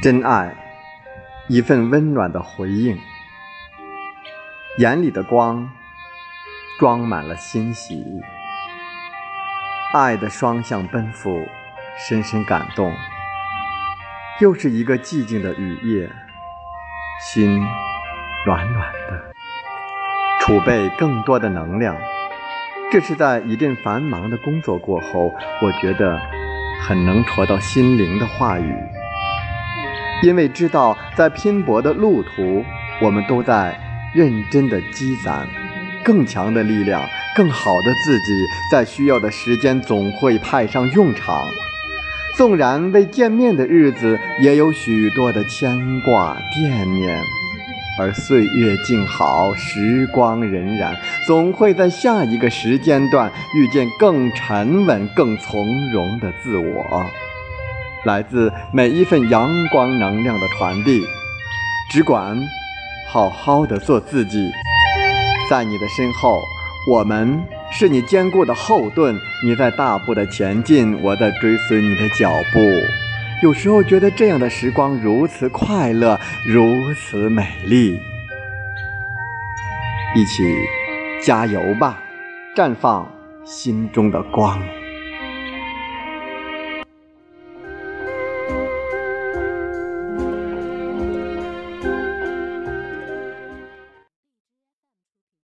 真爱，一份温暖的回应，眼里的光装满了欣喜，爱的双向奔赴，深深感动。又是一个寂静的雨夜，心暖暖的，储备更多的能量。这是在一阵繁忙的工作过后，我觉得很能戳到心灵的话语。因为知道，在拼搏的路途，我们都在认真的积攒更强的力量，更好的自己，在需要的时间总会派上用场。纵然未见面的日子，也有许多的牵挂惦念。而岁月静好，时光荏苒，总会在下一个时间段遇见更沉稳、更从容的自我。来自每一份阳光能量的传递，只管好好的做自己。在你的身后，我们是你坚固的后盾。你在大步的前进，我在追随你的脚步。有时候觉得这样的时光如此快乐，如此美丽。一起加油吧，绽放心中的光。